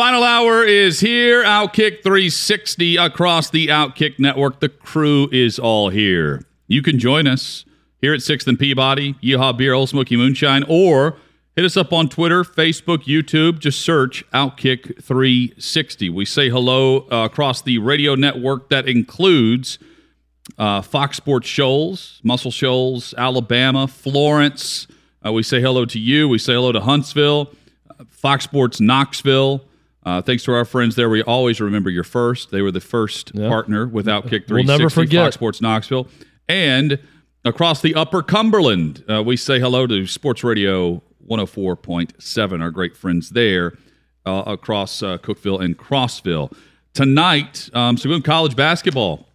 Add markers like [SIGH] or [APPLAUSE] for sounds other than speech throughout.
Final hour is here. Outkick 360 across the Outkick network. The crew is all here. You can join us here at 6th and Peabody, Yeehaw Beer, Ole Smoky Moonshine, or hit us up on Twitter, Facebook, YouTube. Just search Outkick 360. We say hello uh, across the radio network that includes uh, Fox Sports Shoals, Muscle Shoals, Alabama, Florence. Uh, we say hello to you. We say hello to Huntsville, uh, Fox Sports Knoxville. Uh, thanks to our friends there. We always remember your first. They were the first partner with Outkick 360. We'll never forget. Fox Sports Knoxville. And across the upper Cumberland, uh, we say hello to Sports Radio 104.7, our great friends there uh, across uh, Cookeville and Crossville. Tonight, um, Sagoon College basketball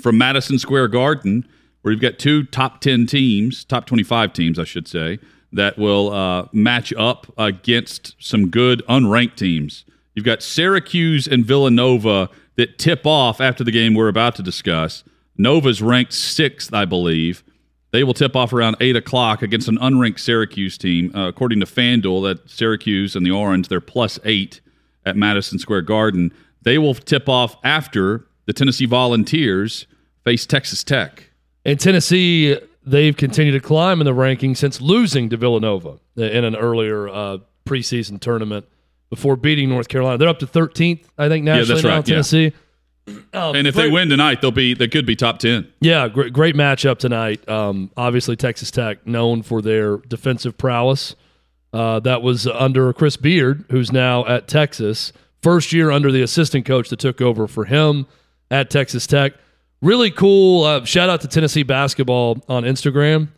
from Madison Square Garden, where you've got two top 10 teams, top 25 teams, I should say, that will uh, match up against some good unranked teams. You've got Syracuse and Villanova that tip off after the game we're about to discuss. Nova's ranked sixth, I believe. They will tip off around 8 o'clock against an unranked Syracuse team. Uh, according to FanDuel, that Syracuse and the Orange, they're plus eight at Madison Square Garden. They will tip off after the Tennessee Volunteers face Texas Tech. And Tennessee, they've continued to climb in the rankings since losing to Villanova in an earlier uh, preseason tournament before beating North Carolina. They're up to 13th, I think, nationally that's now, right, yeah. Tennessee. Um, And if they win tonight, they'll be they could be top ten. Yeah, great, great matchup tonight. Um, obviously, Texas Tech known for their defensive prowess. Uh, that was under Chris Beard, who's now at Texas. First year under the assistant coach that took over for him at Texas Tech. Really cool. Uh, shout out to Tennessee basketball on Instagram.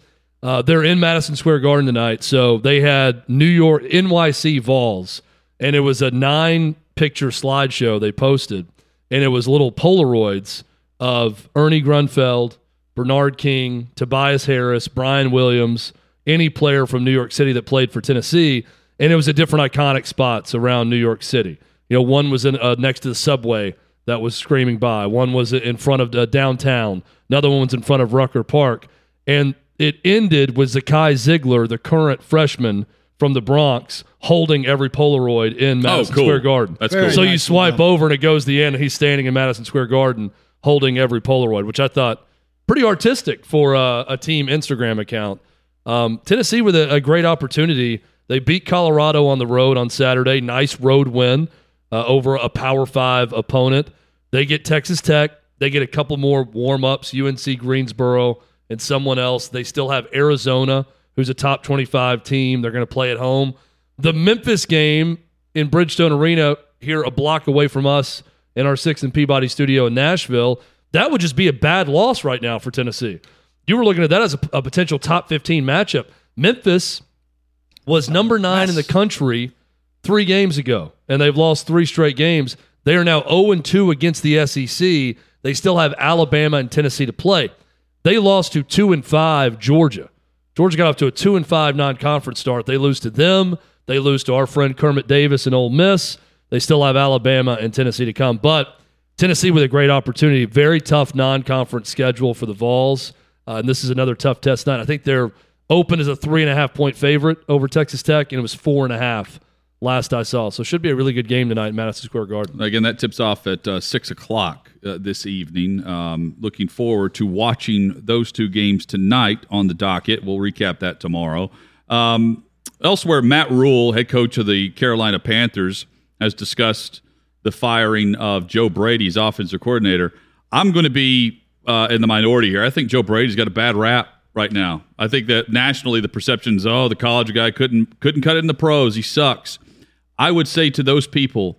Uh, they're in Madison Square Garden tonight. So they had New York, NYC Vols, and it was a nine picture slideshow they posted. And it was little Polaroids of Ernie Grunfeld, Bernard King, Tobias Harris, Brian Williams, any player from New York City that played for Tennessee. And it was at different iconic spots around New York City. You know, one was in, uh, next to the subway that was screaming by. One was in front of uh, downtown. Another one was in front of Rucker Park. And it ended with Zakai Zeigler, the current freshman from the Bronx, holding every Polaroid in Madison cool. Square Garden. That's cool. So you nice swipe over and it goes to the end, and he's standing in Madison Square Garden holding every Polaroid, which I thought pretty artistic for uh, a team Instagram account. Um, Tennessee with a, a great opportunity. They beat Colorado on the road on Saturday. Nice road win uh, over a Power Five opponent. They get Texas Tech. They get a couple more warm ups. UNC Greensboro and someone else. They still have Arizona, who's a top twenty-five team. They're going to play at home. The Memphis game in Bridgestone Arena here, a block away from us in our Six and Peabody studio in Nashville. That would just be a bad loss right now for Tennessee. You were looking at that as a, a potential top 15 matchup. Memphis was number nine in the country three games ago, and they've lost three straight games. They are now 0 2 against the SEC. They still have Alabama and Tennessee to play. They lost to 2 and 5 Georgia. Georgia got off to a 2 and 5 non conference start. They lose to them. They lose to our friend Kermit Davis and Ole Miss. They still have Alabama and Tennessee to come. But Tennessee with a great opportunity. Very tough non conference schedule for the Vols. Uh, and this is another tough test night. I think they're open as a three and a half point favorite over Texas Tech, and it was four and a half last I saw. So should be a really good game tonight in Madison Square Garden. Again, that tips off at uh, six o'clock uh, this evening. Um, looking forward to watching those two games tonight on the docket. We'll recap that tomorrow. Um, elsewhere, Matt Rhule, head coach of the Carolina Panthers, has discussed the firing of Joe Brady's offensive coordinator. I'm going to be uh, in the minority here. I think Joe Brady's got a bad rap right now. I think that nationally the perception is, oh, the college guy couldn't couldn't cut it in the pros. He sucks. I would say to those people,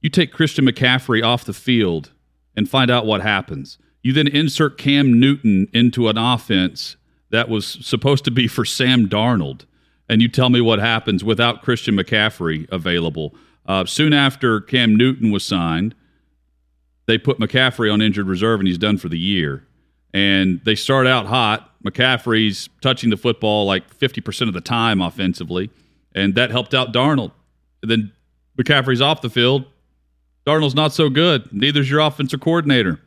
you take Christian McCaffrey off the field and find out what happens. You then insert Cam Newton into an offense that was supposed to be for Sam Darnold, and you tell me what happens without Christian McCaffrey available. Uh, soon after Cam Newton was signed, they put McCaffrey on injured reserve, and he's done for the year. And they start out hot. McCaffrey's touching the football like 50% of the time offensively, and that helped out Darnold. And then McCaffrey's off the field. Darnold's not so good. Neither's your offensive coordinator.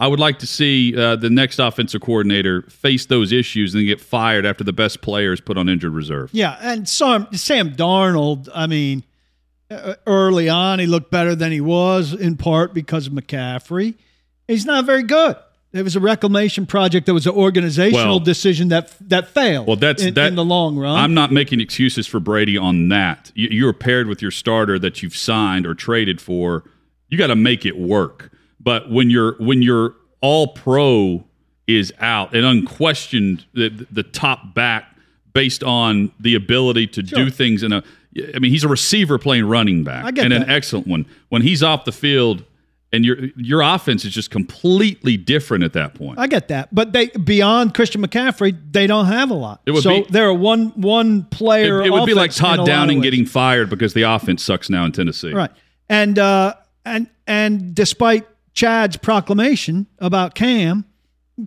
I would like to see uh, the next offensive coordinator face those issues and get fired after the best player is put on injured reserve. Yeah, and Sam, Sam Darnold, I mean, uh, early on, he looked better than he was in part because of McCaffrey. He's not very good. It was a reclamation project that was an organizational Well- decision that that failed. Well, that's in, that, in the long run. I'm not making excuses for Brady on that. You, you're paired with your starter that you've signed or traded for. You got to make it work. But when you're when your all pro is out and unquestioned the, the top back based on the ability to do things in a I mean he's a receiver playing running back and an excellent one. When he's off the field and your your offense is just completely different at that point. I get that, but they beyond Christian McCaffrey, they don't have a lot. It would so be- they're a one one player. it, it would be like offense in a lot Todd Downing getting fired because the offense sucks now in Tennessee. right, and uh, and and despite Chad's proclamation about Cam,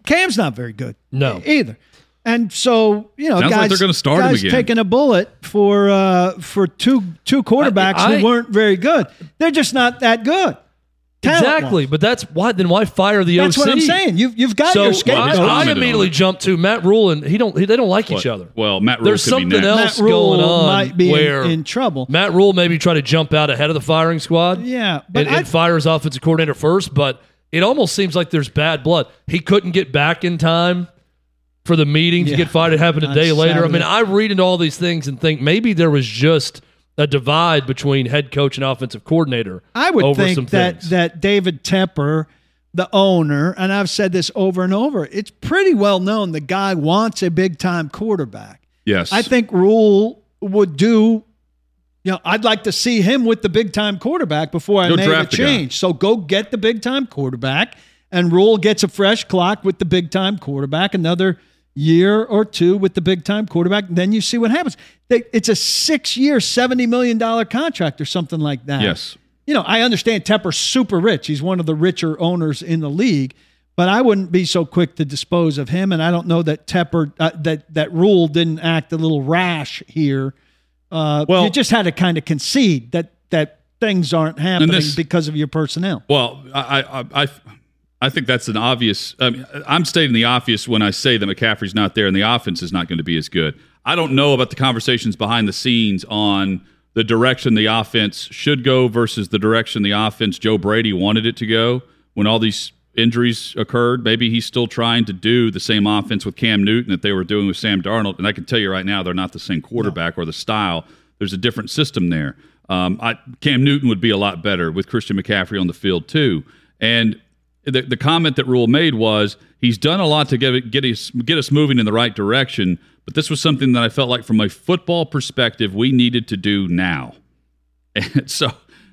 Cam's not very good. No. either. And so you know, Sounds like guys, they're gonna start guys him guys again. taking a bullet for uh, for two two quarterbacks I- who weren't very good. They're just not that good. Talent-wise. Exactly, but that's why. Then why fire the That's OC? That's what I'm saying. You've you've got So your I, scapegoat. I commented immediately jumped to Matt Rhule, and he don't. He, they don't like each other. Well, Matt Rhule There's could be something next. else Matt Rhule going on might be in- where in trouble. Matt Rhule maybe try to jump out ahead of the firing squad. Yeah, but and, I- and fire his offensive coordinator first, but it almost seems like there's bad blood. He couldn't get back in time for the meeting to Yeah. get fired. It happened a day later. I mean, I read into all these things and think maybe there was just a divide between head coach and offensive coordinator. I would over some think that things. that David Tepper, the owner, and I've said this over and over, it's pretty well known the guy wants a big time quarterback. Yes. I think Rhule would do. You know, I'd like to see him with the big time quarterback before I Go made a draft the guy. change. So go get the big time quarterback, and Rhule gets a fresh clock with the big time quarterback. Another year or two with the big time quarterback. Then you see what happens. They, it's a six year, seventy million dollar contract or something like that Yes. you know, I understand Tepper's super rich. He's one of the richer owners in the league, but I wouldn't be so quick to dispose of him. And I don't know that Tepper uh, that that Rhule didn't act a little rash here. Uh, Well- you just had to kind of concede that that things aren't happening this- because of your personnel. Well, I, I, I, I think that's an obvious. I mean, I'm stating the obvious when I say that McCaffrey's not there and the offense is not going to be as good. I don't know about the conversations behind the scenes on the direction the offense should go versus the direction the offense Joe Brady wanted it to go when all these injuries occurred. Maybe he's still trying to do the same offense with Cam Newton that they were doing with Sam Darnold. And I can tell you right now, they're not the same quarterback or the style. There's a different system there. Um, I, Cam Newton would be a lot better with Christian McCaffrey on the field too. And the, the comment that Rhule made was he's done a lot to get get us get us moving in the right direction, but this was something that I felt like from a football perspective we needed to do now. [LAUGHS] And so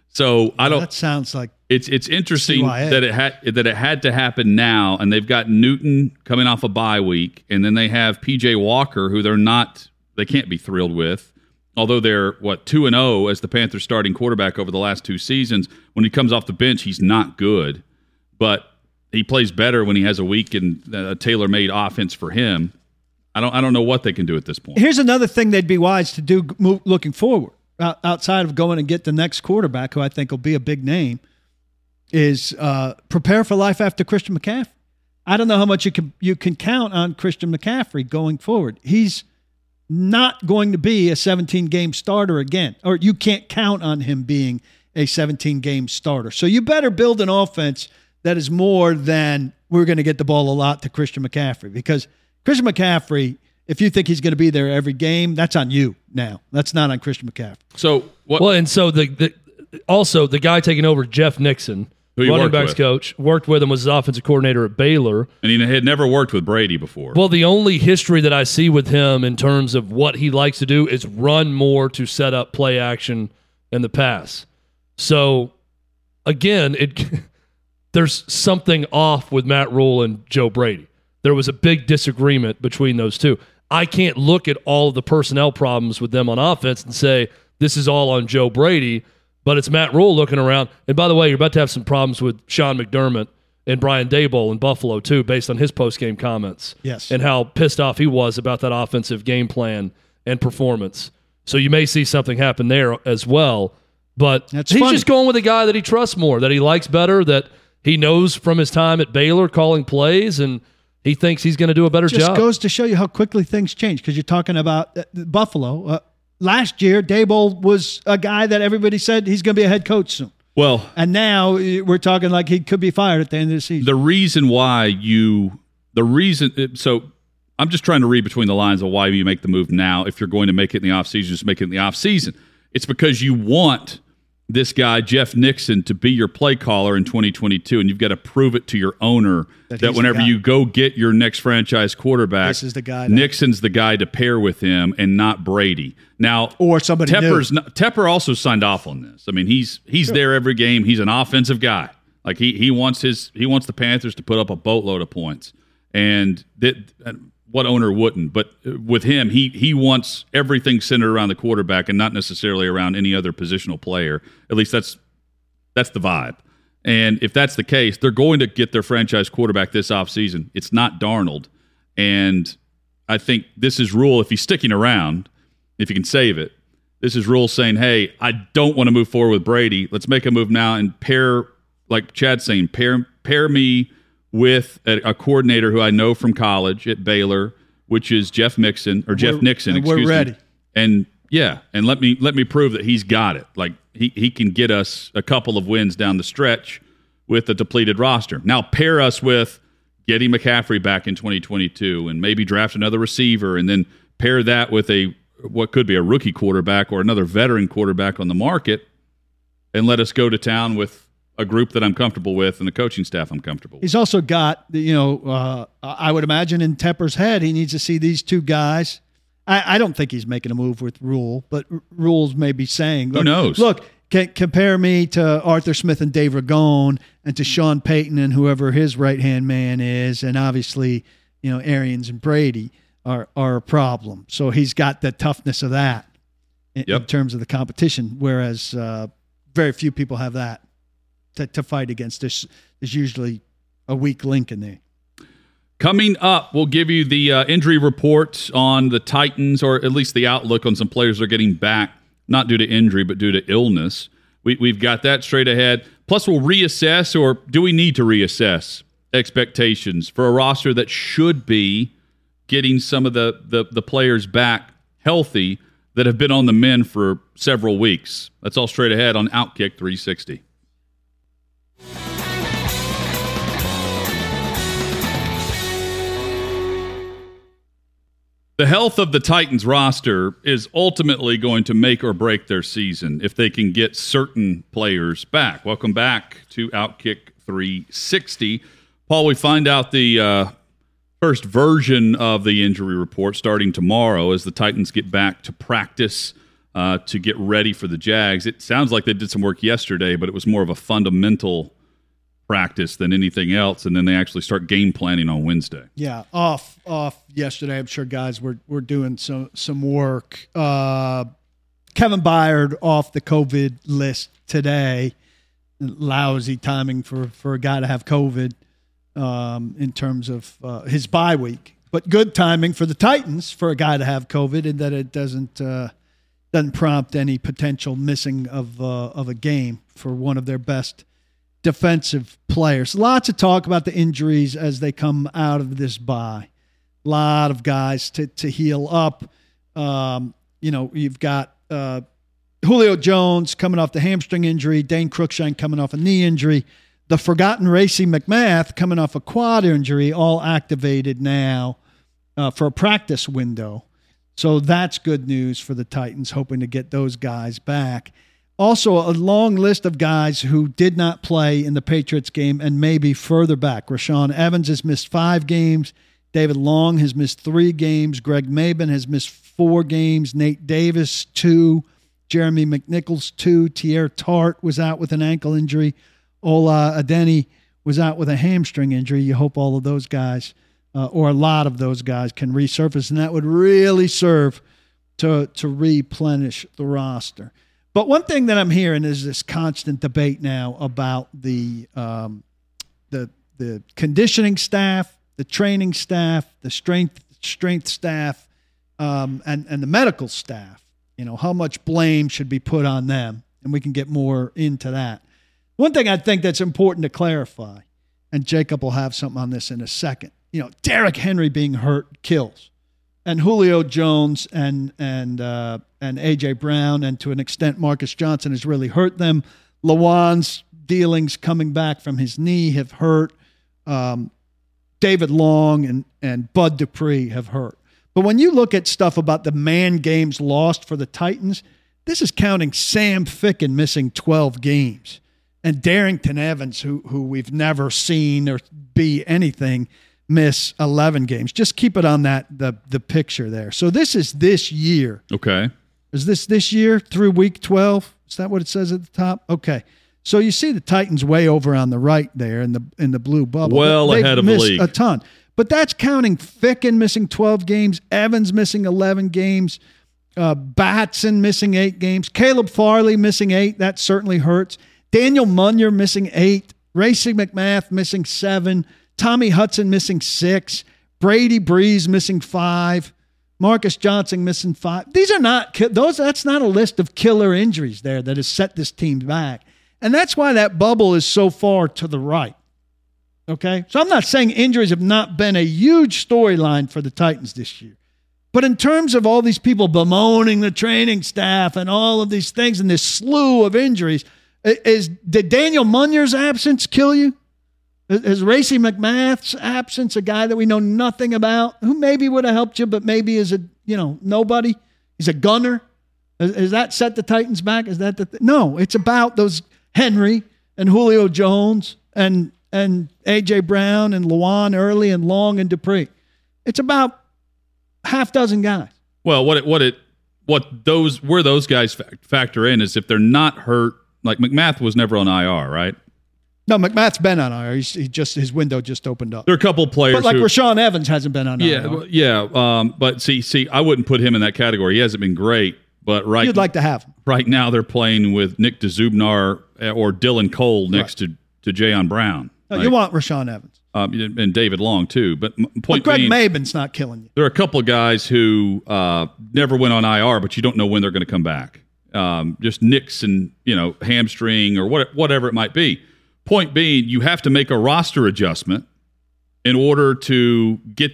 so I don't That sounds like it's it's interesting CYA. that it had that it had to happen now, and they've got Newton coming off a bye week, and then they have PJ Walker, who they're not they can't be thrilled with, although they're what two and zero as the Panthers starting quarterback over the last two seasons. When he comes off the bench, he's not good, but he plays better when he has a week and a tailor made offense for him. I don't I don't know what they can do at this point. Here's another thing they'd be wise to do mo- looking forward, out- outside of going and get the next quarterback, who I think will be a big name, is uh, prepare for life after Christian McCaffrey. I don't know how much you can you can count on Christian McCaffrey going forward. He's not going to be a 17 game starter again, or you can't count on him being a 17 game starter. So you better build an offense that is more than we're going to get the ball a lot to Christian McCaffrey because Christian McCaffrey, if you think he's going to be there every game, that's on you now. That's not on Christian McCaffrey. So what? Well, and so the, the also the guy taking over Jeff Nixon, Who running worked backs with. coach, worked with him was his offensive coordinator at Baylor. and he had never worked with Brady before. Well, the only history that I see with him in terms of what he likes to do is run more to set up play action in the pass. So again, it [LAUGHS] there's something off with Matt Rhule and Joe Brady. there was a big disagreement between those two. I can't look at all of the personnel problems with them on offense and say this is all on Joe Brady, but it's Matt Rhule looking around. And by the way, you're about to have some problems with Sean McDermott and Brian Daboll in Buffalo too, based on his post game comments. Yes. and how pissed off he was about that offensive game plan and performance. So you may see something happen there as well. But That's he's funny. just going with a guy that he trusts more, that he likes better, that he knows from his time at Baylor calling plays, and he thinks he's going to do a better just job. Just goes to show you how quickly things change because you're talking about uh, Buffalo. Uh, last year, Daboll was a guy that everybody said he's going to be a head coach soon. Well, And now uh, we're talking like he could be fired at the end of the season. the reason why you the reason so I'm just trying to read between the lines of why you make the move now. If you're going to make it in the offseason, just make it in the offseason. It's because you want this guy, Jeff Nixon, to be your play caller in 2022, and you've got to prove it to your owner That that, whenever you go get your next franchise quarterback, This is the guy that- Nixon's the guy to pair with him and not Brady. Now, Or somebody. Tepper's not, Tepper also signed off on this. I mean, he's he's there every game. He's an offensive guy. Like he he wants his he wants the Panthers to put up a boatload of points, and that what owner wouldn't? But uh, with him, he he wants everything centered around the quarterback and not necessarily around any other positional player. At least that's that's the vibe. And if that's the case, they're going to get their franchise quarterback this offseason. It's not Darnold. And I think this is Rhule, if he's sticking around, if he can save it, this is Rhule saying, hey, I don't want to move forward with Brady. Let's make a move now and pair, like Chad saying, pair, pair me with a, a coordinator who I know from college at Baylor, which is Jeff Mixon or Jeff We're- Nixon. and we're excuse me. ready. And yeah, and let me let me prove that he's got it. Like he he can get us a couple of wins down the stretch with a depleted roster. Now pair us with getting McCaffrey back in 2022 and maybe draft another receiver and then pair that with a what could be a rookie quarterback or another veteran quarterback on the market and let us go to town with a group that I'm comfortable with and the coaching staff I'm comfortable with. He's also got, you know, uh, I would imagine in Tepper's head, he needs to see these two guys. I, I don't think he's making a move with Rhule, but R- Rhule's maybe saying, look, knows? Look, ca- compare me to Arthur Smith and Dave Ragone and to Sean Payton and whoever his right hand man is. And obviously, you know, Arians and Brady are, are a problem. So he's got the toughness of that in, in terms of the competition, whereas uh, very few people have that to, to fight against. There's, there's usually a weak link in there. Coming up, we'll give you the uh, injury report on the Titans, or at least the outlook on some players that are getting back, not due to injury, but due to illness. We, we've got that straight ahead. Plus, we'll reassess, or do we need to reassess expectations for a roster that should be getting some of the, the, the players back healthy that have been on the men for several weeks? That's all straight ahead on Outkick 360. The health of the Titans roster is ultimately going to make or break their season if they can get certain players back. Welcome back to Outkick 360. Paul, we find out the uh, first version of the injury report starting tomorrow as the Titans get back to practice uh, to get ready for the Jags. It sounds like they did some work yesterday, but it was more of a fundamental practice than anything else. And then they actually start game planning on Wednesday. Yeah, off off yesterday. I'm sure guys were were doing some some work. Uh, Kevin Byard off the COVID list today. Lousy timing for for a guy to have COVID um, in terms of uh, his bye week, but good timing for the Titans for a guy to have COVID, and that it doesn't uh, doesn't prompt any potential missing of uh, of a game for one of their best defensive players. Lots of talk about the injuries as they come out of this bye. A lot of guys to, to heal up. Um, you know, you've got uh, Julio Jones coming off the hamstring injury, Dane Cruikshank coming off a knee injury, the forgotten Racey McMath coming off a quad injury, all activated now uh, for a practice window. So that's good news for the Titans, hoping to get those guys back. Also, a long list of guys who did not play in the Patriots game and maybe further back. Rashaan Evans has missed five games. David Long has missed three games. Greg Mabin has missed four games. Nate Davis, two. Jeremy McNichols, two. Teair Tart was out with an ankle injury. Ola Adeniyi was out with a hamstring injury. You hope all of those guys uh, or a lot of those guys can resurface, and that would really serve to to replenish the roster. But one thing that I'm hearing is this constant debate now about the um, the the conditioning staff, the training staff, the strength strength staff, um, and and the medical staff. You know how much blame should be put on them, and we can get more into that. One thing I think that's important to clarify, and Jacob will have something on this in a second. You know, Derrick Henry being hurt kills, and Julio Jones and and uh, and AJ Brown, and to an extent Marcus Johnson has really hurt them. Lewan's dealings coming back from his knee have hurt. Um, David Long and and Bud Dupree have hurt. But when you look at stuff about the man games lost for the Titans, this is counting Sam Ficken missing 12 games and Darrington Evans, who who we've never seen or be anything, miss 11 games. Just keep it on that the the picture there. So this is this year. Okay. Is this this year through week 12? Is that what it says at the top? Okay. So you see the Titans way over on the right there in the in the blue bubble. Well They've ahead of the league. a ton. But that's counting Ficken missing 12 games, Evans missing 11 games, uh, Batson missing eight games, Caleb Farley missing eight. That certainly hurts. Daniel Munyer missing eight, Racey McMath missing seven, Tommy Hudson missing six, Brady Breeze missing five, Marcus Johnson missing five. These are not those. That's not a list of killer injuries there that has set this team back, and that's why that bubble is so far to the right. Okay, so I'm not saying injuries have not been a huge storyline for the Titans this year. But in terms of all these people bemoaning the training staff and all of these things and this slew of injuries, is did Daniel Munyer's absence kill you? Is- Racey McMath's absence a guy that we know nothing about, who maybe would have helped you, but maybe is a you know nobody? He's a gunner. Is, is that set the Titans back? Is that the th- no? It's about those Henry and Julio Jones and and AJ Brown and Lewan Early and Long and Dupree. It's about half dozen guys. Well, what it what it what those where those guys fac- factor in is if they're not hurt. Like McMath was never on IR, right? No, McMath's been on IR. He's, he just his window just opened up. There are a couple players, But like who, Rashaan Evans hasn't been on yeah, IR. well, yeah. Um, but see, see, I wouldn't put him in that category. He hasn't been great, but right, You'd like to have him. right now they're playing with Nick Dzubnar or Dylan Cole next to to Jayon Brown. No, right? you want Rashaan Evans. um, and David Long too. But m- But point Greg being, Mabin's not killing you. there are a couple of guys who uh, never went on IR, but you don't know when they're going to come back. Um, just nicks and you know hamstring or what, whatever it might be. Point being, you have to make a roster adjustment in order to get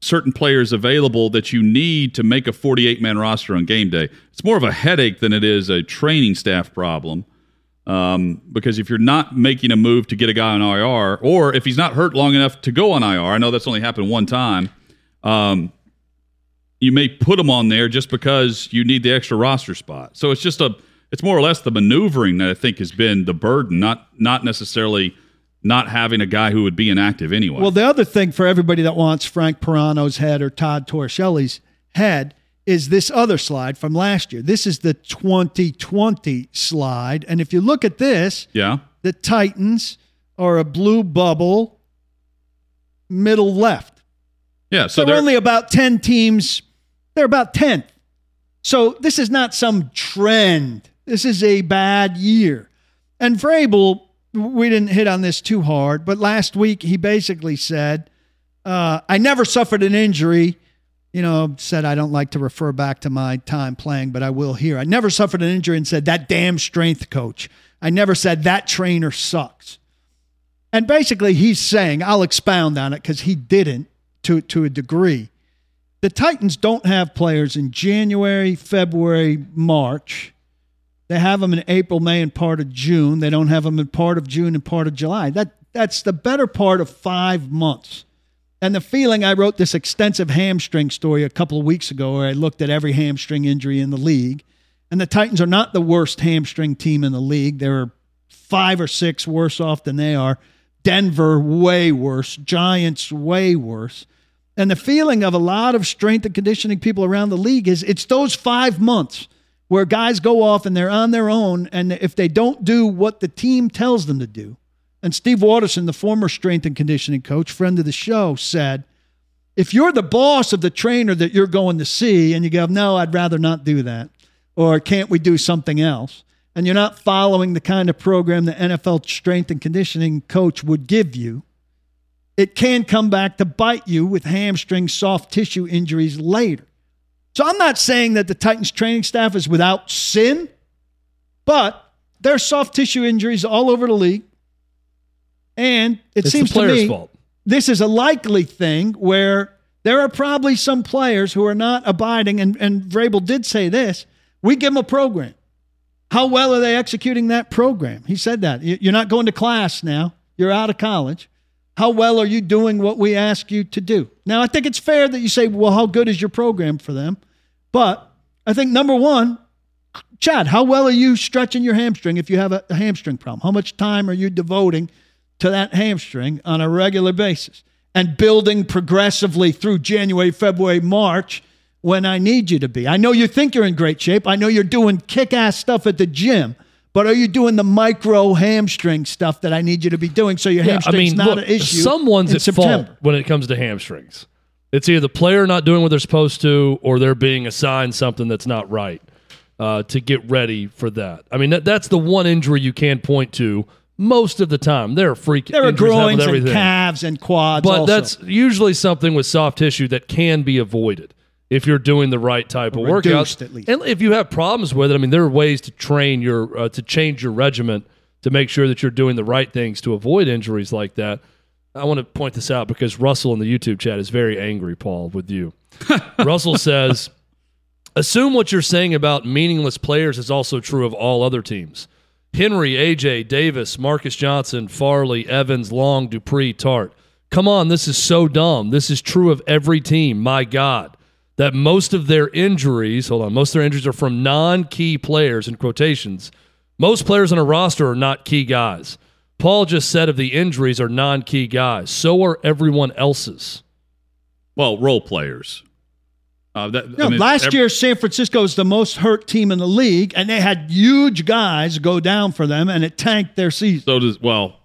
certain players available that you need to make a 48 man roster on game day. It's more of a headache than it is a training staff problem. Um, because if you're not making a move to get a guy on IR, or if he's not hurt long enough to go on IR, I know that's only happened one time. Um, you may put him on there just because you need the extra roster spot. So it's just a, it's more or less the maneuvering that I think has been the burden, not not necessarily not having a guy who would be inactive anyway. Well, the other thing for everybody that wants Frank Piraino's head or Todd Toriscelli's head is this other slide from last year. This is the 2020 slide. And if you look at this, yeah, the Titans are a blue bubble, middle left. yeah. So they're they're only about 10 teams. They're about 10th. So this is not some trend. This is a bad year. And Vrabel, we didn't hit on this too hard, but last week he basically said, uh, I never suffered an injury. You know, said I don't like to refer back to my time playing, but I will here. I never suffered an injury and said, that damn strength coach. I never said that trainer sucks. And basically, he's saying, I'll expound on it because he didn't to, to a degree. The Titans don't have players in January, February, March. They have them in April, May, and part of June. They don't have them in part of June and part of July. That that's the better part of five months. And the feeling I wrote this extensive hamstring story a couple of weeks ago where I looked at every hamstring injury in the league. And the Titans are not the worst hamstring team in the league. They're five or six worse off than they are. Denver, way worse. Giants, way worse. And the feeling of a lot of strength and conditioning people around the league is it's those five months where guys go off and they're on their own. And if they don't do what the team tells them to do, And Steve Watterson, the former strength and conditioning coach, friend of the show, said, if you're the boss of the trainer that you're going to see and you go, no, I'd rather not do that, or can't we do something else? And you're not following the kind of program the NFL strength and conditioning coach would give you, it can come back to bite you with hamstring soft tissue injuries later. So I'm not saying that the Titans training staff is without sin, but there's soft tissue injuries all over the league. And it It's seems the to me fault. this is a likely thing where there are probably some players who are not abiding, and, and Vrabel did say this. We give them a program. How well are they executing that program? He said that. You're not going to class now. You're out of college. How well are you doing what we ask you to do? Now, I think it's fair that you say, well, how good is your program for them? But I think number one, Chad, how well are you stretching your hamstring if you have a, hamstring problem? How much time are you devoting to that hamstring on a regular basis and building progressively through January, February, March when I need you to be? I know you think you're in great shape. I know you're doing kick ass stuff at the gym. But are you doing the micro hamstring stuff that I need you to be doing so your Yeah, I mean, not look, an issue? someone's at September? fault when it comes to hamstrings. It's either the player not doing what they're supposed to, or they're being assigned something that's not right uh, to get ready for that. I mean, that, that's the one injury you can point to most of the time. There are freak There are injuries groins and calves and quads. but also. that's usually something with soft tissue that can be avoided if you're doing the right type of reduced, workouts. at least. And if you have problems with it, I mean, there are ways to train your uh, to change your regimen to make sure that you're doing the right things to avoid injuries like that. I want to point this out because Russell in the YouTube chat is very angry, Paul, with you. [LAUGHS] Russell says, assume what you're saying about meaningless players is also true of all other teams. Henry, AJ, Davis, Marcus Johnson, Farley, Evans, Long, Dupree, Tart. Come on, this is so dumb. This is true of every team. My God. That most of their injuries, hold on, most of their injuries are from non key players in quotations. Most players on a roster are not key guys. Paul just said of the injuries are non key guys. So are everyone else's. Well, role players. Uh, that, No, I mean, last ev- year San Francisco was the most hurt team in the league, and they had huge guys go down for them, and it tanked their season. So does well,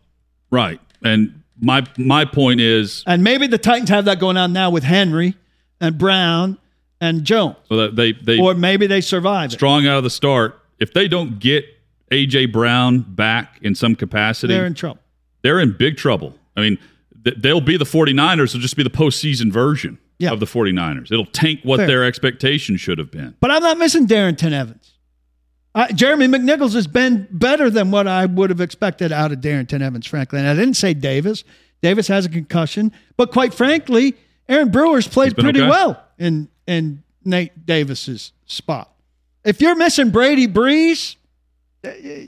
right. And my my point is And maybe the Titans have that going on now with Henry and Brown and Jones, that they they or maybe they survive it. strong out of the start. If they don't get AJ Brown back in some capacity, They're in trouble. they're in big trouble. I mean, th- they'll be the 49ers, will just be the postseason version Yeah. of the 49ers. It'll tank what Fair. their expectation should have been. But I'm not missing Darrington Evans. I, Jeremy McNichols has been better than what I would have expected out of Darrington Evans, frankly. And I didn't say Davis. Davis has a concussion, but quite frankly, Aaron Brewer's played pretty okay. well in in Nate Davis's spot. If you're missing Brady Breeze, eh,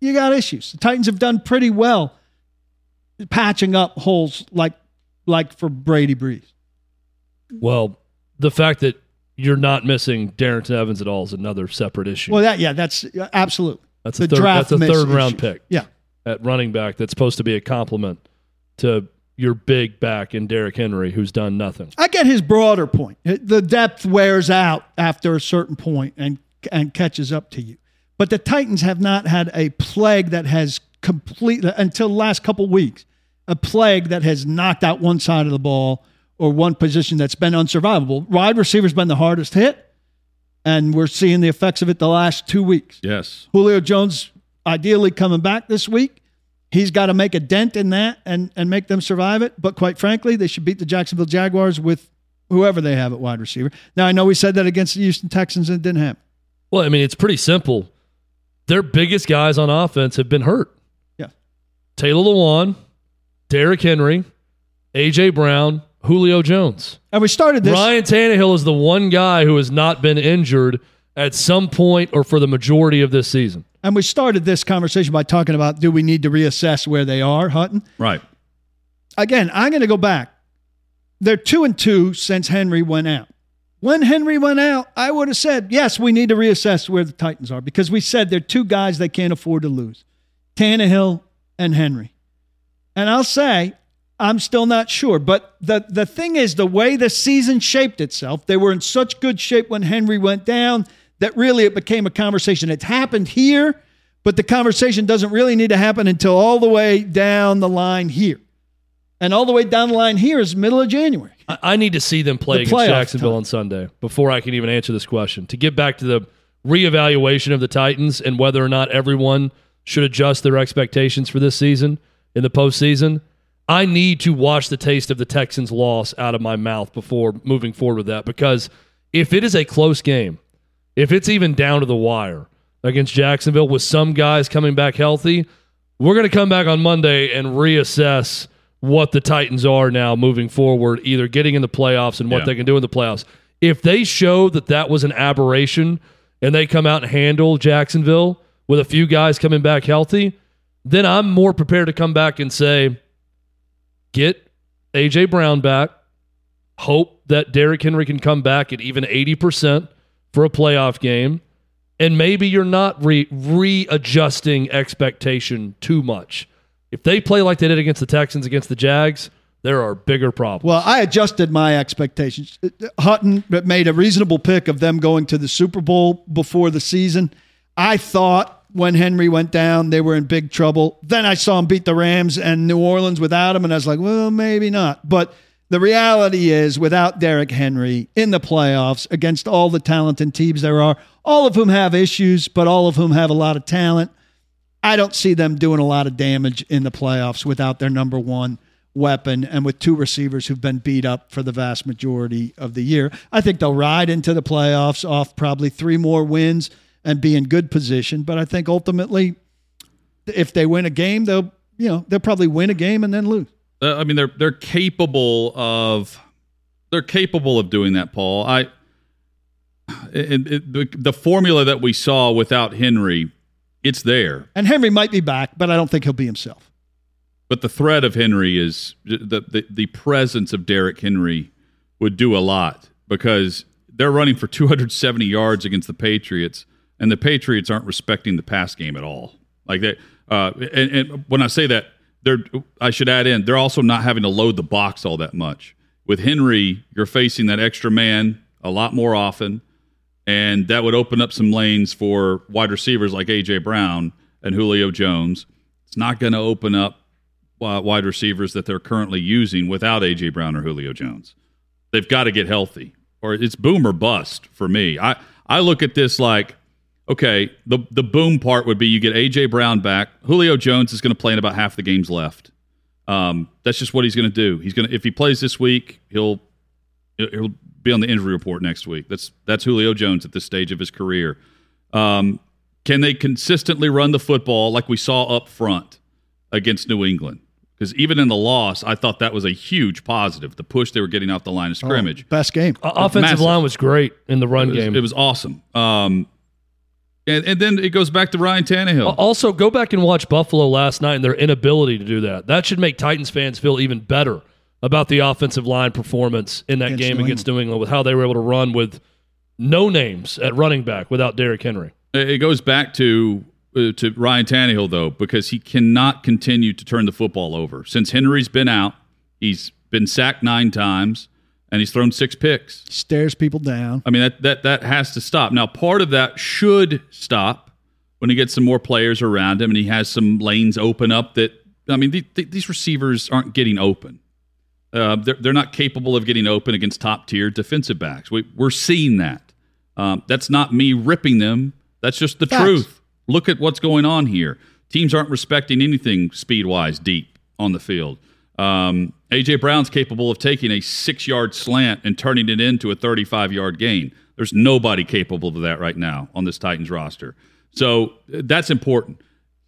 you got issues. The Titans have done pretty well patching up holes like like for Brady Breeze. Well, the fact that you're not missing Darrington Evans at all is another separate issue. Well, that yeah, that's yeah, absolutely. that's the a third, draft that's a third round issue. pick Yeah. at running back that's supposed to be a compliment to your big back in Derrick Henry, who's done nothing. I get his broader point. The depth wears out after a certain point and and catches up to you. But the Titans have not had a plague that has completely until the last couple weeks, a plague that has knocked out one side of the ball or one position that's been unsurvivable. Wide receiver's been the hardest hit, and we're seeing the effects of it the last two weeks. Yes. Julio Jones ideally coming back this week. He's got to make a dent in that and, and make them survive it. But quite frankly, they should beat the Jacksonville Jaguars with whoever they have at wide receiver. Now, I know we said that against the Houston Texans and it didn't happen. Well, I mean, it's pretty simple. Their biggest guys on offense have been hurt. Yeah. Taylor Lewan, Derrick Henry, AJ Brown, Julio Jones. And we started this. Ryan Tannehill is the one guy who has not been injured at some point or for the majority of this season. And we started this conversation by talking about do we need to reassess where they are, Hutton? Right. Again, I'm going to go back. They're two and two since Henry went out. When Henry went out, I would have said, yes, we need to reassess where the Titans are because we said they're two guys they can't afford to lose Tannehill and Henry. And I'll say, I'm still not sure. But the, the thing is, the way the season shaped itself, they were in such good shape when Henry went down that really it became a conversation. It's happened here, But the conversation doesn't really need to happen until all the way down the line here. And all the way down the line here is middle of January. I, I need to see them play The against Jacksonville time. on Sunday before I can even answer this question. To get back to the reevaluation of the Titans and whether or not everyone should adjust their expectations for this season in the postseason, I need to wash the taste of the Texans' loss out of my mouth before moving forward with that. Because if it is a close game, if it's even down to the wire against Jacksonville with some guys coming back healthy, we're going to come back on Monday and reassess what the Titans are now moving forward, either getting in the playoffs and what Yeah. they can do in the playoffs. If they show that that was an aberration and they come out and handle Jacksonville with a few guys coming back healthy, then I'm more prepared to come back and say, get AJ Brown back, hope that Derrick Henry can come back at even 80% for a playoff game, and maybe you're not re- readjusting expectation too much. If they play like they did against the Texans, against the Jags, there are bigger problems. Well, I adjusted my expectations. Hutton made a reasonable pick of them going to the Super Bowl before the season. I thought when Henry went down, they were in big trouble. Then I saw him beat the Rams and New Orleans without him, and I was like, well, maybe not. But the reality is, without Derrick Henry in the playoffs against all the talented teams there are, all of whom have issues, but all of whom have a lot of talent, I don't see them doing a lot of damage in the playoffs without their number one weapon and with two receivers who've been beat up for the vast majority of the year. I think they'll ride into the playoffs off probably three more wins and be in good position. But I think ultimately, if they win a game, they'll you know they'll probably win a game and then lose. Uh, I mean, they're they're capable of they're capable of doing that, Paul. I it, it, the, the formula that we saw without Henry, it's there, And Henry might be back, but I don't think he'll be himself. but the threat of Henry is the the, the presence of Derrick Henry would do a lot because they're running for 270 yards against the Patriots, and the Patriots aren't respecting the pass game at all. Like they, uh, and, and when I say that, they're I should add in they're also not having to load the box all that much. With Henry, you're facing that extra man a lot more often, and that would open up some lanes for wide receivers like AJ Brown and Julio Jones. It's not going to open up uh, wide receivers that they're currently using without AJ Brown or Julio Jones. They've got to get healthy, or it's boom or bust for me. I I look at this like, okay, the the boom part would be you get AJ Brown back. Julio Jones is going to play in about half the games left. Um, that's just what he's going to do. He's going to if he plays this week, he'll he'll be on the injury report next week. That's that's Julio Jones at this stage of his career. Um, can they consistently run the football like we saw up front against New England? Because even in the loss, I thought that was a huge positive. The push they were getting off the line of scrimmage. Best game. O- offensive massive. line was great in the run It was, game. it was awesome. Um, and, and then it goes back to Ryan Tannehill. Also, go back and watch Buffalo last night and their inability to do that. That should make Titans fans feel even better about the offensive line performance in that Against game New against New England with how they were able to run with no names at running back without Derrick Henry. It goes back to uh, to Ryan Tannehill though, because he cannot continue to turn the football over. Since Henry's been out, he's been sacked nine times and he's thrown six picks. Stares people down. I mean that that that has to stop. Now, part of that should stop when he gets some more players around him and he has some lanes open up. That I mean, the, the, these receivers aren't getting open. Uh, they're they're not capable of getting open against top tier defensive backs. We we're seeing that. Um, that's not me ripping them. That's just the Facts. truth. Look at what's going on here. Teams aren't respecting anything speed wise deep on the field. Um, AJ Brown's capable of taking a six yard slant and turning it into a 35 yard gain. There's nobody capable of that right now on this Titans roster. So uh, that's important.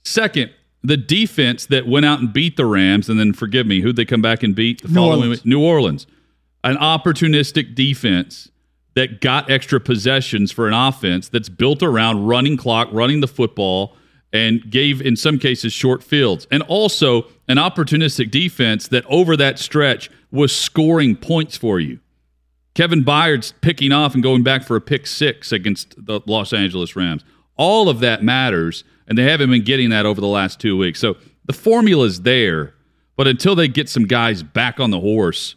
Second, the defense that went out and beat the Rams, and then forgive me, who'd they come back and beat? The New following Orleans. New Orleans. An opportunistic defense that got extra possessions for an offense that's built around running clock, running the football, and gave, in some cases, short fields. And also an opportunistic defense that over that stretch was scoring points for you. Kevin Byard's picking off and going back for a pick six against the Los Angeles Rams. All of that matters, and they haven't been getting that over the last two weeks. So the formula's there, but until they get some guys back on the horse,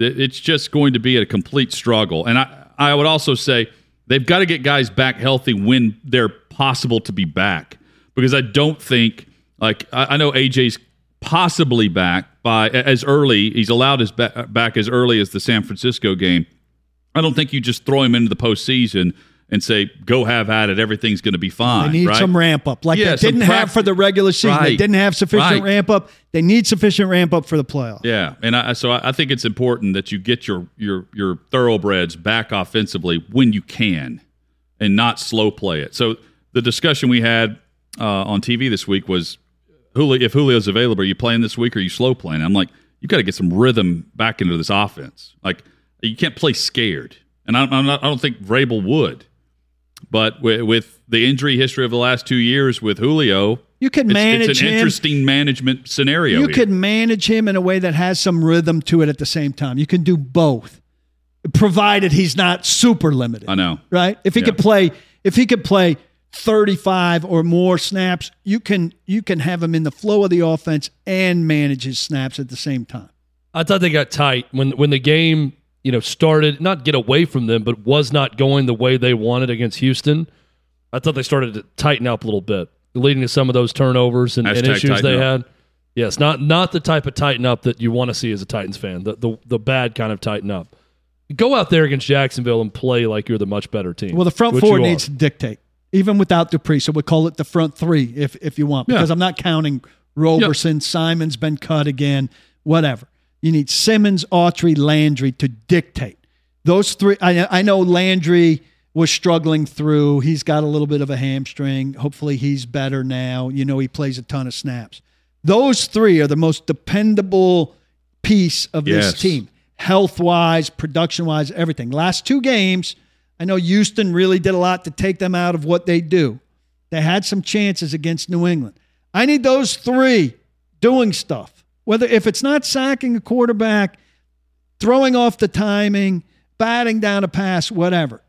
it's just going to be a complete struggle. And I, I would also say they've got to get guys back healthy when they're possible to be back because I don't think like I, I know AJ's possibly back by as early. He's allowed his ba- back as early as the San Francisco game. I don't think you just throw him into the postseason and say, "Go have at it. Everything's going to be fine." They need right? some ramp up, like Yeah, they didn't prac- have for the regular season. They didn't have sufficient Right. ramp up. They need sufficient ramp up for the playoffs. Yeah, and I, so I I think it's important that you get your your your thoroughbreds back offensively when you can, and not slow play it. So the discussion we had uh, on TV this week was, Julio, if Julio's available, are you playing this week or are you slow playing? I'm like, you got to get some rhythm back into this offense. Like you can't play scared, and I, I'm not, I don't think Vrabel would. But with, with the injury history of the last two years with Julio, You can it's, manage it's an him. interesting management scenario. you here. could manage him in a way that has some rhythm to it at the same time. You can do both, provided he's not super limited. I know. right? If he Yeah. could play, if he could play 35 or more snaps, you can you can have him in the flow of the offense and manage his snaps at the same time. I thought they got tight when when the game you know started not get away from them, but was not going the way they wanted against Houston. I thought they started to tighten up a little bit, leading to some of those turnovers and, and issues they up. had. Yes, not not the type of tighten up that you want to see as a Titans fan. The the, the bad kind of tighten up. Go out there against Jacksonville and play like you're the much better team. Well, the front four you are. needs to dictate, even without Dupree. So we call it the front three if if you want, Yeah. because I'm not counting Roberson. Simon's been cut again. Whatever. You need Simmons, Autry, Landry to dictate. Those three. I, I know Landry was struggling through. He's got a little bit of a hamstring. Hopefully, he's better now. You know, he plays a ton of snaps. Those three are the most dependable piece of this team, health wise, production wise, everything. Last two games, I know Houston really did a lot to take them out of what they do. They had some chances against New England. I need those three doing stuff. Whether if it's not sacking a quarterback, throwing off the timing, batting down a pass, whatever.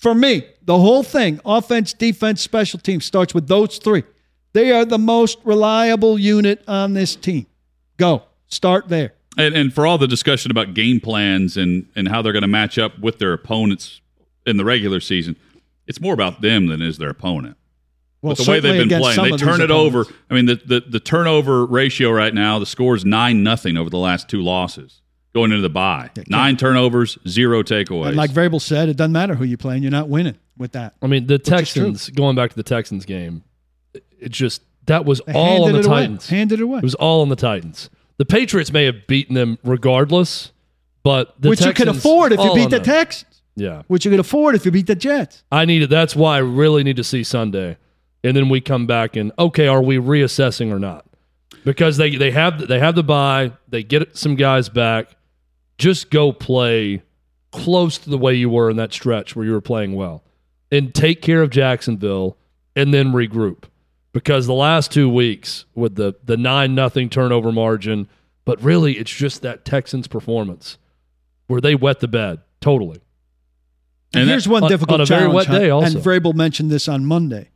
For me, the whole thing, offense, defense, special teams, starts with those three. They are the most reliable unit on this team. Go. Start there. And, and for all the discussion about game plans and, and how they're going to match up with their opponents in the regular season, it's more about them than is their opponent. Well, But the way they've been playing, they turn it over. I mean, the, the, the turnover ratio right now, the score is 9 nothing over the last two losses going into the bye. Nine turnovers, zero takeaways. And like Vrabel said, it doesn't matter who you play, and you're not winning with that. I mean, the. Texans. Going back to the Texans game, it just that was They all on the it away. Titans. Handed it away. It was all on the Titans. The Patriots may have beaten them regardless, but the Which you could afford if you beat the them. Yeah, Which you could afford if you beat the Jets. I need it. That's why I really need to see Sunday, and then we come back and okay, are we reassessing or not? Because they they have they have the bye, they get some guys back. Just go play close to the way you were in that stretch where you were playing well, and take care of Jacksonville, and then regroup. Because the last two weeks with the the nine nothing turnover margin, but really it's just that Texans performance where they wet the bed totally. And, here's that- one on- difficult on a very challenge. wet day also. And Vrabel mentioned this on Monday.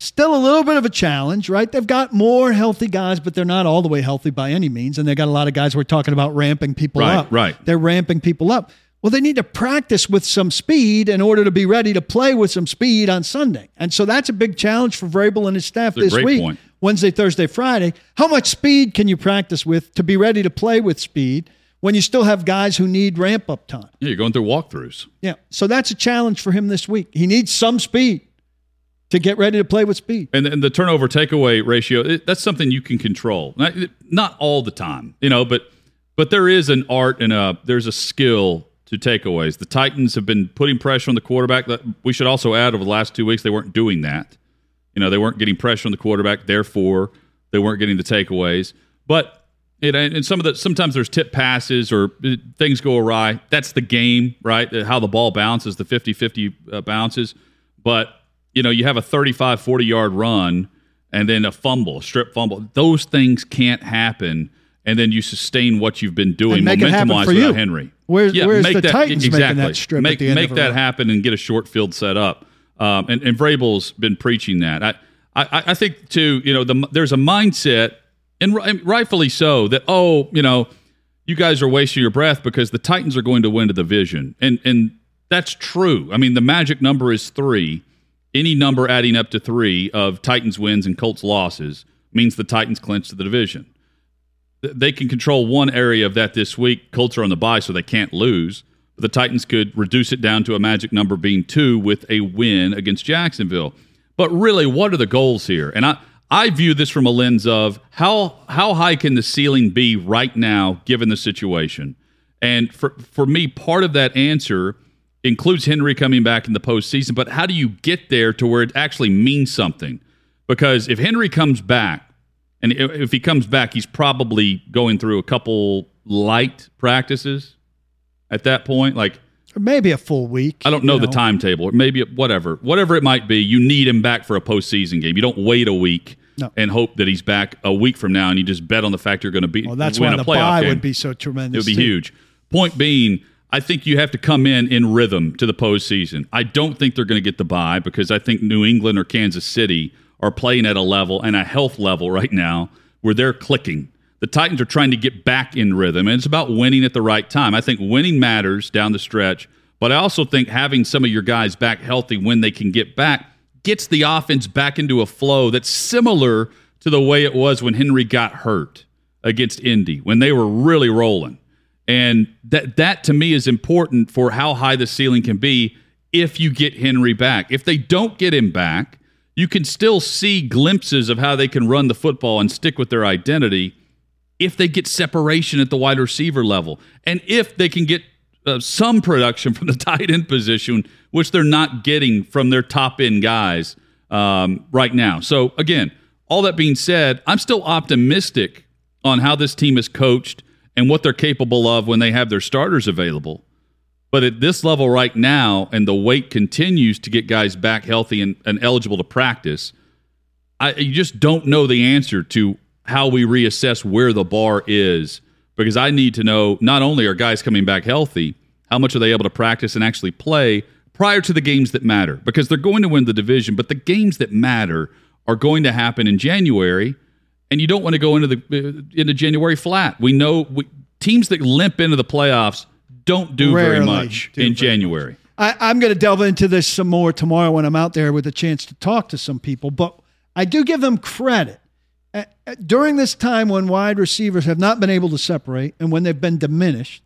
Still a little bit of a challenge, right? They've got more healthy guys, but they're not all the way healthy by any means. And they got a lot of guys we're talking about ramping people Right, up. right. They're ramping people up. Well, they need to practice with some speed in order to be ready to play with some speed on Sunday. And so that's a big challenge for Vrabel and his staff That's this week. point. Wednesday, Thursday, Friday. How much speed can you practice with to be ready to play with speed when you still have guys who need ramp up time? yeah, you're going through walkthroughs. Yeah. So that's a challenge for him this week. He needs some speed to get ready to play with speed. And, and the turnover takeaway ratio, it, that's something you can control. Not, not all the time, you know, but but there is an art and a there's a skill to takeaways. The Titans have been putting pressure on the quarterback. That we should also add over the last two weeks they weren't doing that. You know, they weren't getting pressure on the quarterback, therefore they weren't getting the takeaways. But and some of the sometimes there's tip passes or uh, things go awry. That's the game, right? Uh, How the ball bounces, the 50-50 uh, bounces. But you know, you have a 35 40 yard run and then a fumble, strip fumble. Those things can't happen and then you sustain what you've been doing make it happen momentum wise without you. Henry. Where's- where's make the Titans making exactly. that strip at Make end make that happen and get a short field set up. Um, and, and Vrabel's been preaching that. I, I, I think too. You know, the, there's a mindset, and ri- rightfully so, that oh, you know, you guys are wasting your breath because the Titans are going to win the division, and and that's true. I mean, the magic number is three. any number adding up to three of Titans wins and Colts losses means the Titans clinch the division. They can control one area of that this week. Colts are on the bye, so they can't lose. But the Titans could reduce it down to a magic number being two with a win against Jacksonville. But really, what are the goals here? And I, I view this from a lens of how how high can the ceiling be right now, given the situation? And for for me, part of that answer includes Henry coming back in the postseason. But how do you get there to where it actually means something? Because if Henry comes back, and if he comes back, he's probably going through a couple light practices at that point. Like Or maybe a full week. I don't know, you the timetable, maybe whatever, whatever it might be. You need him back for a postseason game. You don't wait a week No. and hope that he's back a week from now, and you just bet on the fact you're going to be. Well, that's win why a the bye game. would be so tremendous. It would be too. huge. Point being, I think you have to come in in rhythm to the postseason. I don't think they're going to get the bye because I think New England or Kansas City are playing at a level and a health level right now where they're clicking. The Titans are trying to get back in rhythm, and it's about winning at the right time. I think winning matters down the stretch, but I also think having some of your guys back healthy when they can get back gets the offense back into a flow that's similar to the way it was when Henry got hurt against Indy when they were really rolling. And that that to me is important for how high the ceiling can be if you get Henry back. If they don't get him back, you can still see glimpses of how they can run the football and stick with their identity if they get separation at the wide receiver level and if they can get uh, some production from the [LAUGHS] tight end position, which they're not getting from their top end guys um, right now. So, again, all that being said, I'm still optimistic on how this team is coached and what they're capable of when they have their starters available. But at this level right now, and the wait continues to get guys back healthy and, and eligible to practice, I, you just don't know the answer to how we reassess where the bar is because I need to know not only are guys coming back healthy, how much are they able to practice and actually play prior to the games that matter because they're going to win the division, but the games that matter are going to happen in January, and you don't want to go into the uh, into January flat. We know we, teams that limp into the playoffs don't do very much do in January. I, I'm going to delve into this some more tomorrow when I'm out there with a chance to talk to some people. But I do give them credit. Uh, uh, During this time when wide receivers have not been able to separate and when they've been diminished,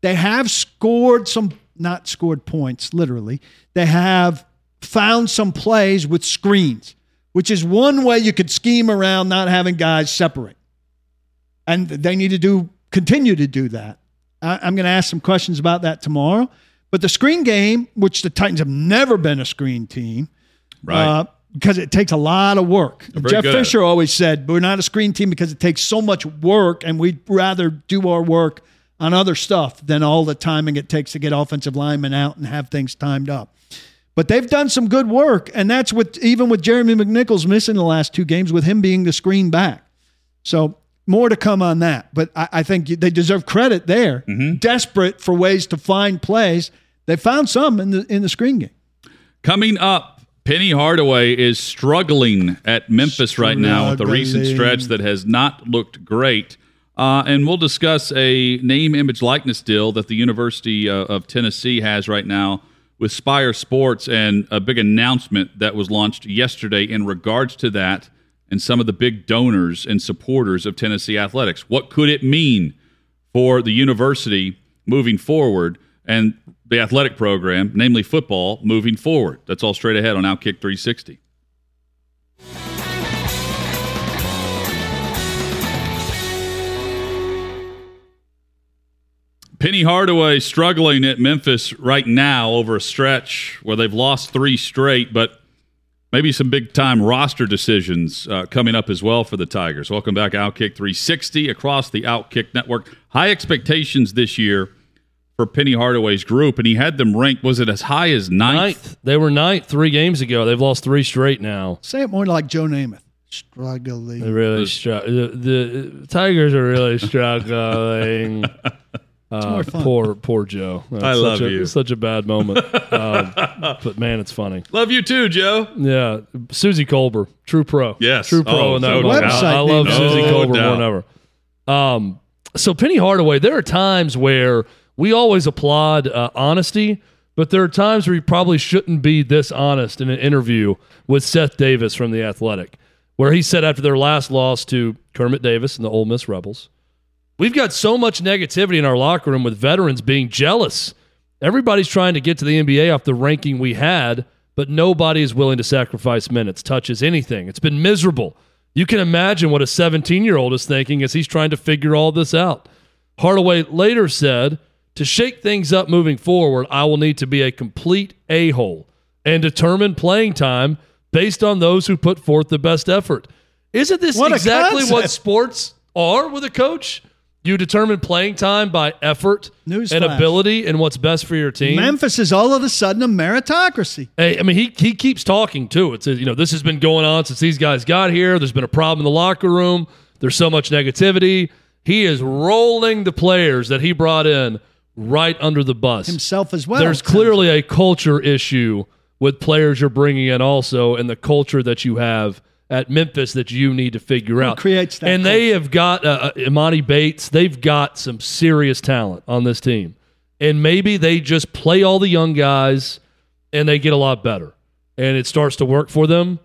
they have scored some, not scored points, literally. They have found some plays with screens, which is one way you could scheme around not having guys separate. And they need to do continue to do that. I, I'm going to ask some questions about that tomorrow. But the screen game, which the Titans have never been a screen team, Right. uh, because it takes a lot of work. Jeff good at it. Fisher always said, we're not a screen team because it takes so much work, and we'd rather do our work on other stuff than all the timing it takes to get offensive linemen out and have things timed up. But they've done some good work, and that's with even with Jeremy McNichols missing the last two games, with him being the screen back. So more to come on that. But I, I think they deserve credit there. Mm-hmm. Desperate for ways to find plays, they found some in the in the screen game. Coming up, Penny Hardaway is struggling at Memphis right now with a recent stretch that has not looked great. Uh, and we'll discuss a name, image, likeness deal that the University uh, of Tennessee has right now with Spyre Sports and a big announcement that was launched yesterday in regards to that and some of the big donors and supporters of Tennessee athletics. What could it mean for the university moving forward and the athletic program, namely football, moving forward. That's all straight ahead on Outkick 360. Penny Hardaway struggling at Memphis right now over a stretch where they've lost three straight, but maybe some big time roster decisions uh, coming up as well for the Tigers. Welcome back, Outkick 360 across the Outkick network. High expectations this year for Penny Hardaway's group, and he had them ranked. Was it as high as ninth? Ninth. They were ninth three games ago. They've lost three straight now. Say it more like Joe Namath. Struggling. They Struggling. really str- the, the Tigers are really [LAUGHS] struggling. Uh, more fun. poor, poor Joe. That's I love such a, you. Such a bad moment. [LAUGHS] um, but man, it's funny. Love you too, Joe. Yeah, Suzy Kolber, true pro. Yes. true pro Oh, in that no moment. doubt. I, I love Website Suzy name. Kolber more than ever. Um, so Penny Hardaway, there are times where we always applaud uh, honesty, but there are times where you probably shouldn't be this honest in an interview with Seth Davis from The Athletic, where he said after their last loss to Kermit Davis and the Ole Miss Rebels, We've got so much negativity in our locker room with veterans being jealous. Everybody's trying to get to the NBA off the ranking we had, but nobody is willing to sacrifice minutes, touches anything. It's been miserable. You can imagine what a 17 year old is thinking as he's trying to figure all this out. Hardaway later said, To shake things up moving forward, I will need to be a complete a hole and determine playing time based on those who put forth the best effort. Isn't this What exactly what sports are with a coach? You determine playing time by effort and ability and what's best for your team. Memphis is all of a sudden a meritocracy. Hey, I mean, he he keeps talking too. It's you know this has been going on since these guys got here. There's been a problem in the locker room. There's so much negativity. He is rolling the players that he brought in right under the bus. Himself as well. There's clearly a culture issue with players you're bringing in also, and the culture that you have at Memphis that you need to figure out. creates that And they have got uh, uh, Emoni Bates. They've got some serious talent on this team, and maybe they just play all the young guys, and they get a lot better, and it starts to work for them.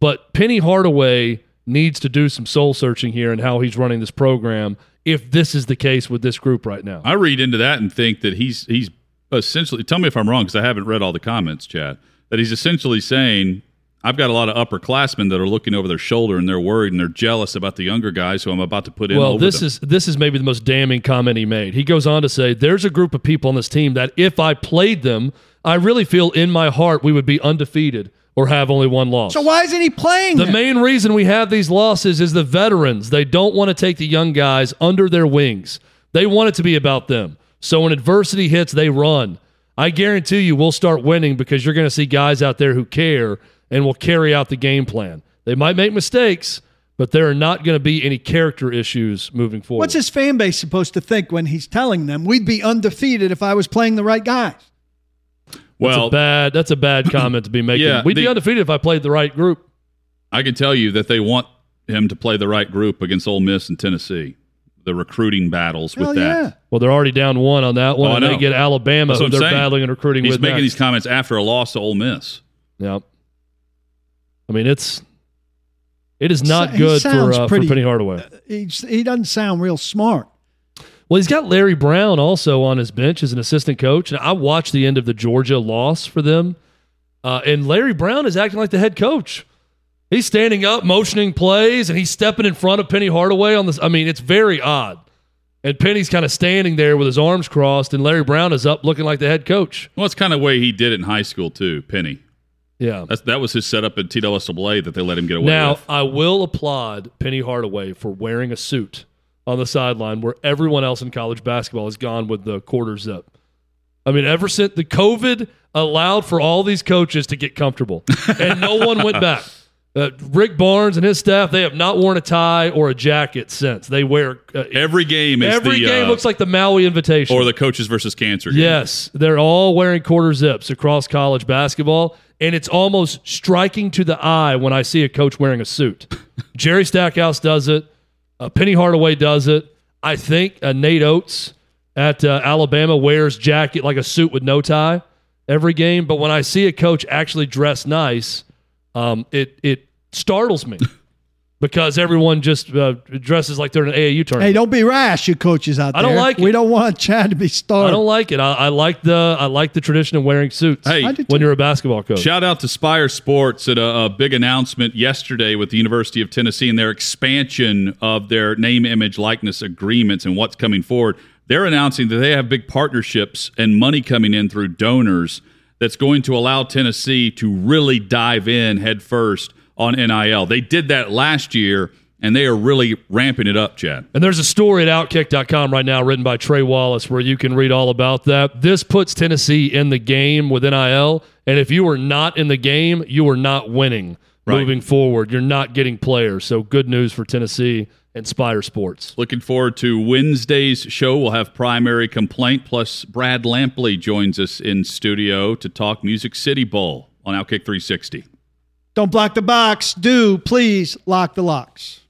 But Penny Hardaway needs to do some soul searching here and how he's running this program. If this is the case with this group right now, I read into that and think that he's he's essentially. Tell me if I'm wrong because I haven't read all the comments, Chad. That he's essentially saying, I've got a lot of upperclassmen that are looking over their shoulder and they're worried and they're jealous about the younger guys who I'm about to put in. Well, over this them. is this is maybe the most damning comment he made. He goes on to say, "There's a group of people on this team that if I played them, I really feel in my heart we would be undefeated or have only one loss." So why isn't he playing? the main reason we have these losses is the veterans. They don't want to take the young guys under their wings. They want it to be about them. So when adversity hits, they run. I guarantee you we'll start winning because you're going to see guys out there who care and will carry out the game plan. They might make mistakes, but there are not going to be any character issues moving forward. What's his fan base supposed to think when he's telling them we'd be undefeated if I was playing the right guys? That's well, a bad. That's a bad comment to be [CLEARS THROAT] making. Yeah, We'd be undefeated if I played the right group. I can tell you that they want him to play the right group against Ole Miss and Tennessee. The recruiting battles with that. yeah. Well, they're already down one on that one. I and they know. get Alabama, That's who they're saying. battling and recruiting He's with. making next. these comments after a loss to Ole Miss. Yep. I mean, it's it is not He good for sounds uh, for pretty- Penny Hardaway. He's, he doesn't sound real smart. Well, he's got Larry Brown also on his bench as an assistant coach, and I watched the end of the Georgia loss for them, uh, and Larry Brown is acting like the head coach. He's standing up, motioning plays, and he's stepping in front of Penny Hardaway on this. I mean, it's very odd. And Penny's kind of standing there with his arms crossed, and Larry Brown is up looking like the head coach. Well, it's kind of the way he did it in high school too. Penny. Yeah. That's that was his setup at TWSAA that they let him get away with. Now, with. I will applaud Penny Hardaway for wearing a suit on the sideline where everyone else in college basketball has gone with the quarter zip. I mean, ever since the COVID allowed for all these coaches to get comfortable, and no one went back. [LAUGHS] Uh, Rick Barnes and his staff, they have not worn a tie or a jacket since. They wear uh, Every game is every the game uh, looks like the Maui invitation. or the coaches versus cancer. Game. Yes, they're all wearing quarter zips across college basketball, and it's almost striking to the eye when I see a coach wearing a suit. [LAUGHS] Jerry Stackhouse does it. Uh, Penny Hardaway does it. I think uh, Nate Oats at uh, Alabama wears jacket like a suit with no tie every game. But when I see a coach actually dress nice, um, it it startles me [LAUGHS] because everyone just uh, dresses like they're in an AAU tournament. Hey, don't be rash, you coaches out there. I there. don't like We it. don't want Chad to be I don't like it. I, I like the I like the tradition of wearing suits. Hey, when you're a basketball coach. Shout out to Spyre Sports at a, a big announcement yesterday with the University of Tennessee and their expansion of their name, image, likeness agreements and what's coming forward. They're announcing that they have big partnerships and money coming in through donors that's going to allow Tennessee to really dive in head first on NIL. They did that last year and they are really ramping it up, Chad. And there's a story at Outkick.com right now written by Trey Wallace where you can read all about that. This puts Tennessee in the game with NIL. And if you are not in the game, you are not winning Right. moving forward. You're not getting players. So good news for Tennessee and Spyre Sports. Looking forward to Wednesday's show. We'll have primary complaint. Plus, Brad Lampley joins us in studio to talk Music City Bowl on Outkick 360. Don't block the box. Do please lock the locks.